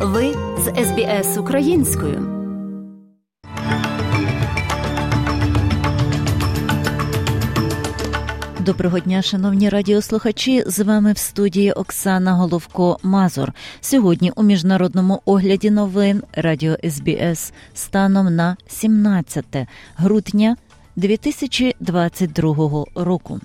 Ви з СБС українською. Доброго дня, шановні радіослухачі. З вами в студії Оксана Головко Мазур. Сьогодні у міжнародному огляді новин Радіо СБС станом на 17 грудня 2022 року.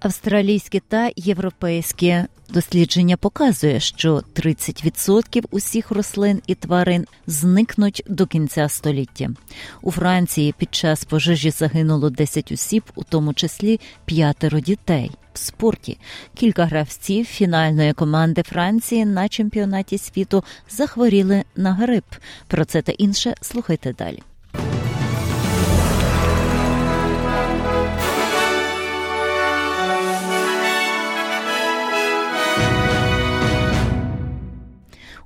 Австралійські та європейські дослідження показує, що 30% усіх рослин і тварин зникнуть до кінця століття. У Франції під час пожежі загинуло 10 осіб, у тому числі п'ятеро дітей. В спорті кілька гравців фінальної команди Франції на чемпіонаті світу захворіли на грип. Про це та інше слухайте далі.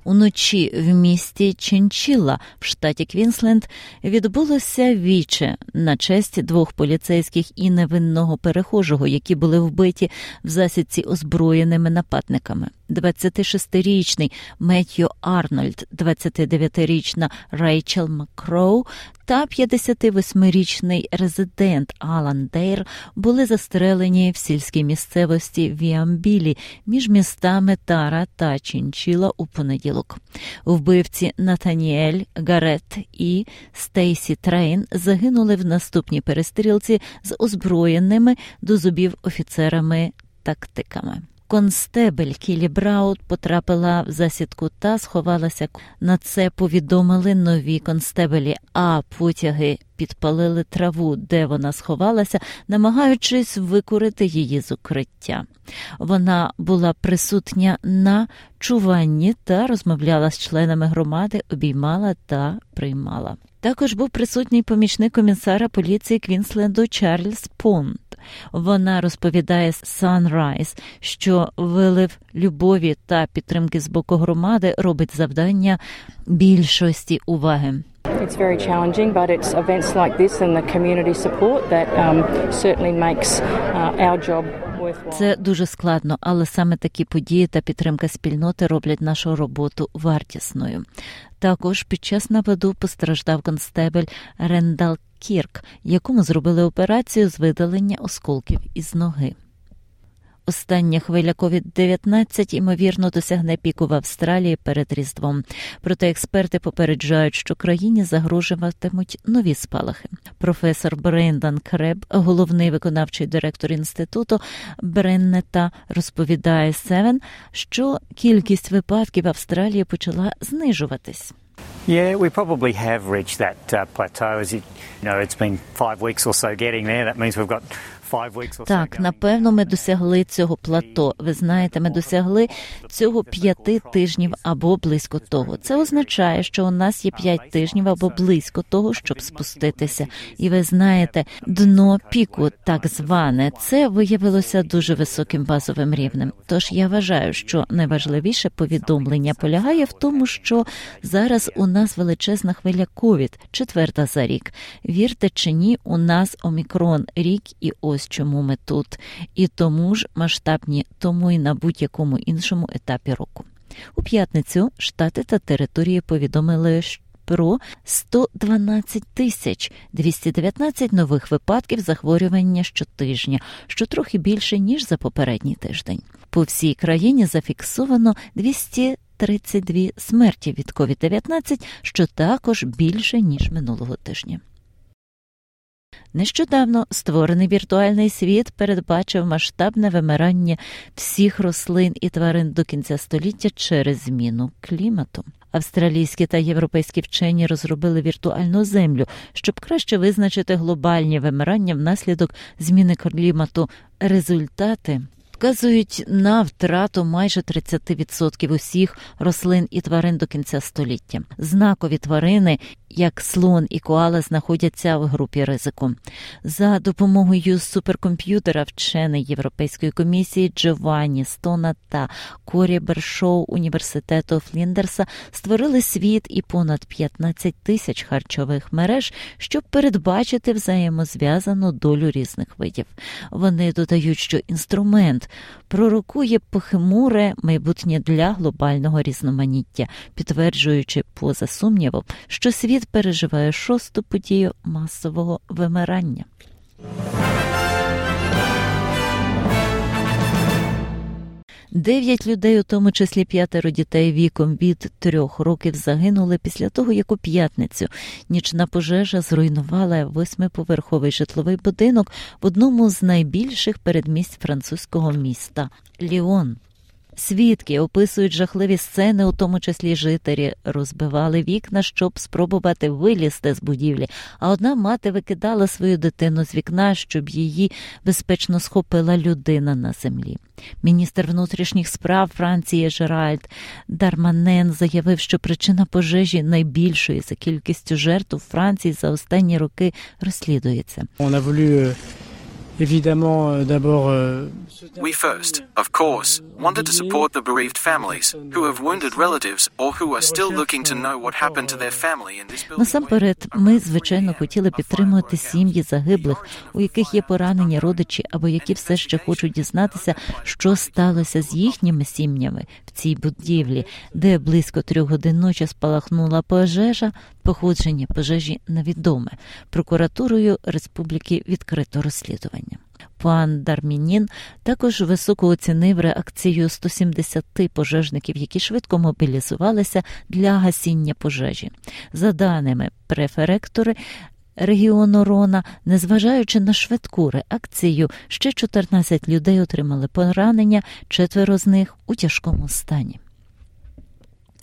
Уночі в місті Ченчілла в штаті Квінсленд відбулося віче на честь двох поліцейських і невинного перехожого, які були вбиті в засідці озброєними нападниками. 26-річний Меттью Арнольд, 29-річна Рейчел Макроу та 58-річний резидент Алан Дейр були застрелені в сільській місцевості Віамбілі між містами Тара та Чінчіла у понеділок. Вбивці Натаніель Гарет і Стейсі Трейн загинули в наступній перестрілці з озброєними до зубів офіцерами тактиками. Констебель Кілі Браут потрапила в засідку та сховалася. На це повідомили нові констебелі, а потяги підпалили траву, де вона сховалася, намагаючись викурити її з укриття. Вона була присутня на чуванні та розмовляла з членами громади, обіймала та приймала. Також був присутній помічник комісара поліції Квінсленду Чарльз Понт. Вона розповідає Sunrise, що вилив любові та підтримки з боку громади робить завдання більшості уваги. It's very challenging, but it's events like this and the community support that um, certainly makes uh, our job це дуже складно, але саме такі події та підтримка спільноти роблять нашу роботу вартісною. Також під час нападу постраждав констебель Рендал Кірк, якому зробили операцію з видалення осколків із ноги. Остання хвиля COVID-19, ймовірно, досягне піку в Австралії перед Різдвом. Проте експерти попереджають, що країні загрожуватимуть нові спалахи. Професор Брендан Креб, головний виконавчий директор інституту Бреннета, розповідає Севен, що кількість випадків в Австралії почала знижуватись. Yeah, we probably have reached that uh, plateau. As you know, it's been five weeks or so getting there. That means we've got так, напевно, ми досягли цього плато. Ви знаєте, ми досягли цього п'яти тижнів або близько того. Це означає, що у нас є п'ять тижнів або близько того, щоб спуститися. І ви знаєте, дно піку, так зване, це виявилося дуже високим базовим рівнем. Тож я вважаю, що найважливіше повідомлення полягає в тому, що зараз у нас величезна хвиля ковід, четверта за рік. Вірте чи ні, у нас омікрон рік і ось ось чому ми тут, і тому ж масштабні, тому і на будь-якому іншому етапі року. У п'ятницю штати та території повідомили, про 112 тисяч 219 нових випадків захворювання щотижня, що трохи більше ніж за попередній тиждень. По всій країні зафіксовано 232 смерті від COVID-19, що також більше ніж минулого тижня. Нещодавно створений віртуальний світ передбачив масштабне вимирання всіх рослин і тварин до кінця століття через зміну клімату. Австралійські та європейські вчені розробили віртуальну землю, щоб краще визначити глобальні вимирання внаслідок зміни клімату. Результати вказують на втрату майже 30% усіх рослин і тварин до кінця століття. Знакові тварини як слон і коала знаходяться в групі ризику. За допомогою суперкомп'ютера вчений Європейської комісії Джованні Стона та Корі Бершоу університету Фліндерса створили світ і понад 15 тисяч харчових мереж, щоб передбачити взаємозв'язану долю різних видів. Вони додають, що інструмент пророкує похимуре майбутнє для глобального різноманіття, підтверджуючи поза сумнівом, що світ переживає шосту подію масового вимирання. Дев'ять людей, у тому числі п'ятеро дітей віком від трьох років, загинули після того, як у п'ятницю нічна пожежа зруйнувала восьмиповерховий житловий будинок в одному з найбільших передмість французького міста Ліон. Свідки описують жахливі сцени, у тому числі жителі розбивали вікна, щоб спробувати вилізти з будівлі. А одна мати викидала свою дитину з вікна, щоб її безпечно схопила людина на землі. Міністр внутрішніх справ Франції Жеральд Дарманен заявив, що причина пожежі найбільшої за кількістю жертв Франції за останні роки розслідується. Évidemment, d'abord. We first, of course, wanted to support the bereaved families who have wounded relatives or who are still looking to know what happened to their family in this building. Насамперед, ми звичайно хотіли підтримувати сім'ї загиблих, у яких є поранені родичі, або які все ще хочуть дізнатися, що сталося з їхніми сім'ями в цій будівлі, де близько трьох годин ночі спалахнула пожежа. Походження пожежі невідоме. Прокуратурою республіки відкрито розслідування. Пан Дармінін також високо оцінив реакцію 170 пожежників, які швидко мобілізувалися для гасіння пожежі. За даними преферектори. Регіону Рона, незважаючи на швидку реакцію, ще 14 людей отримали поранення, четверо з них у тяжкому стані.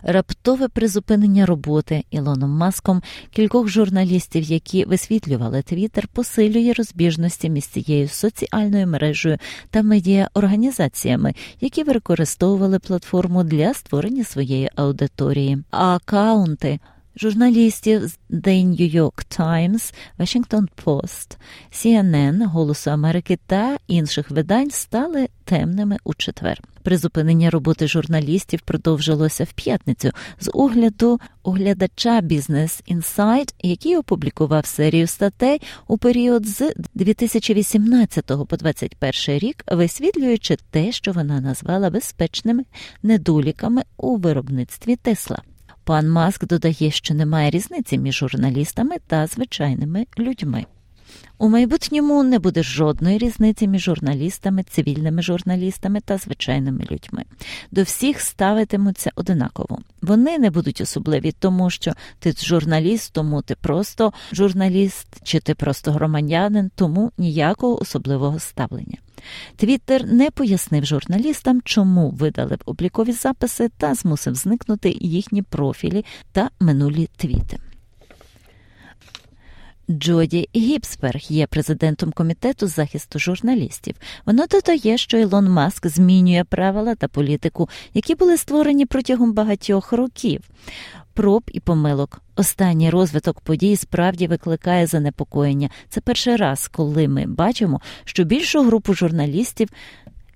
Раптове призупинення роботи Ілоном Маском кількох журналістів, які висвітлювали Твіттер, посилює розбіжності між цією соціальною мережею та медіаорганізаціями, які використовували платформу для створення своєї аудиторії. Акаунти журналістів з The New York Times, Washington Post, CNN, Голосу Америки та інших видань стали темними у четвер. Призупинення роботи журналістів продовжилося в п'ятницю з огляду оглядача Business Insight, який опублікував серію статей у період з 2018 по 2021 рік, висвітлюючи те, що вона назвала безпечними недоліками у виробництві Тесла. Пан Маск додає, що немає різниці між журналістами та звичайними людьми. У майбутньому не буде жодної різниці між журналістами, цивільними журналістами та звичайними людьми. До всіх ставитимуться одинаково. Вони не будуть особливі, тому що ти журналіст, тому ти просто журналіст, чи ти просто громадянин, тому ніякого особливого ставлення. Твіттер не пояснив журналістам, чому видали облікові записи та змусив зникнути їхні профілі та минулі твіти. Джоді Гіпсберг є президентом комітету захисту журналістів. Вона додає, що Ілон Маск змінює правила та політику, які були створені протягом багатьох років. Проб і помилок. Останній розвиток подій справді викликає занепокоєння. Це перший раз, коли ми бачимо, що більшу групу журналістів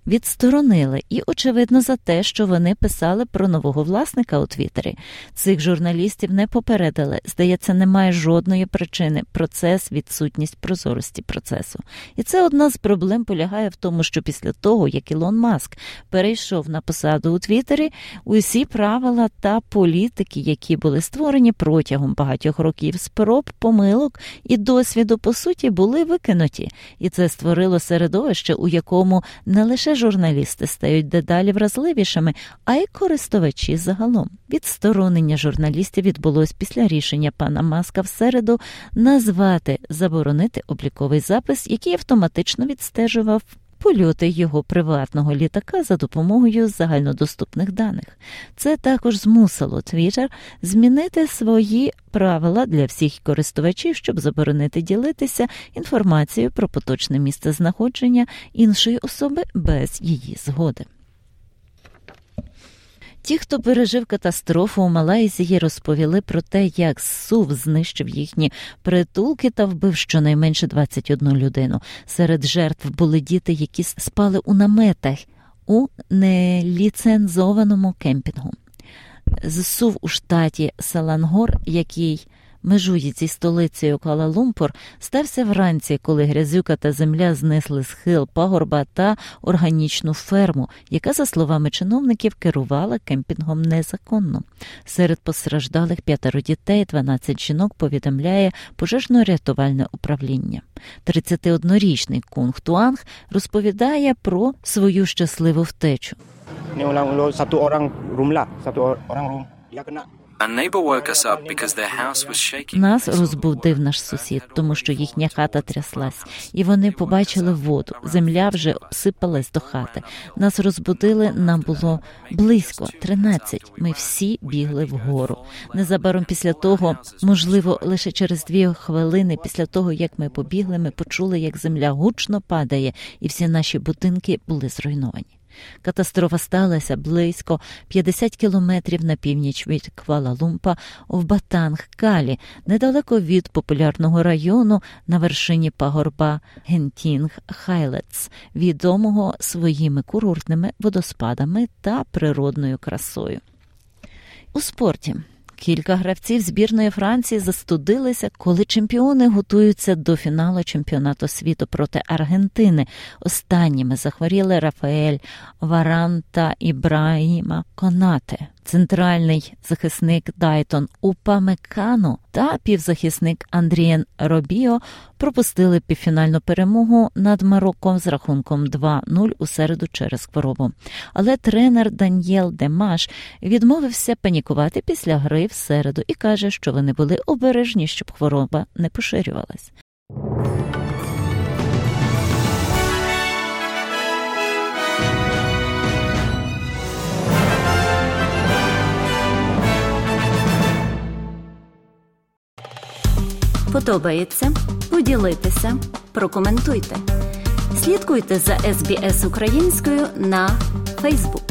відсторонили, і, очевидно, за те, що вони писали про нового власника у Твіттері. Цих журналістів не попередили. Здається, немає жодної причини. Процес, відсутність прозорості процесу. І це одна з проблем полягає в тому, що після того, як Ілон Маск перейшов на посаду у Твіттері, усі правила та політики, які були створені протягом багатьох років спроб, помилок і досвіду, по суті, були викинуті. І це створило середовище, у якому не лише журналісти стають дедалі вразливішими, а й користувачі загалом. Відсторонення журналістів відбулось після рішення пана Маска в середу назвати заборонити обліковий запис, який автоматично відстежував. Польоти його приватного літака за допомогою загальнодоступних даних. Це також змусило Twitter змінити свої правила для всіх користувачів, щоб заборонити ділитися інформацією про поточне місце знаходження іншої особи без її згоди. Ті, хто пережив катастрофу у Малайзії, розповіли про те, як СУВ знищив їхні притулки та вбив щонайменше 21 людину. Серед жертв були діти, які спали у наметах у неліцензованому кемпінгу. З СУВ у штаті Салангор, який межує зі столицею Кала-Лумпур, стався вранці, коли грязюка та земля знесли схил пагорба та органічну ферму, яка, за словами чиновників, керувала кемпінгом незаконно. Серед постраждалих п'ятеро дітей, 12 жінок повідомляє пожежно-рятувальне управління. 31-річний Кунг Туанг розповідає про свою щасливу втечу. A neighbor woke us up because their house was shaking. Нас розбудив наш сусід, тому що їхня хата тряслась, і вони побачили воду. Земля вже обсипалась до хати. Нас розбудили. Нам було близько 13. Ми всі бігли вгору. Незабаром після того, можливо, лише через дві хвилини після того, як ми побігли, ми почули, як земля гучно падає, і всі наші будинки були зруйновані. Катастрофа сталася близько 50 кілометрів на північ від Квала-Лумпа в Батанг-Калі, недалеко від популярного району на вершині пагорба Гентінг-Хайлетс, відомого своїми курортними водоспадами та природною красою. У спорті Кілька гравців збірної Франції застудилися, коли чемпіони готуються до фіналу чемпіонату світу проти Аргентини. Останніми захворіли Рафаель Варан та Ібраїма Конате центральний захисник Дайтон Упамекану та півзахисник Андрієн Робіо пропустили півфінальну перемогу над Мароком з рахунком 2-0 у середу через хворобу. Але тренер Даніел Демаш відмовився панікувати після гри в середу і каже, що вони були обережні, щоб хвороба не поширювалась. Подобається? Поділитися, прокоментуйте. Слідкуйте за SBS українською на Facebook.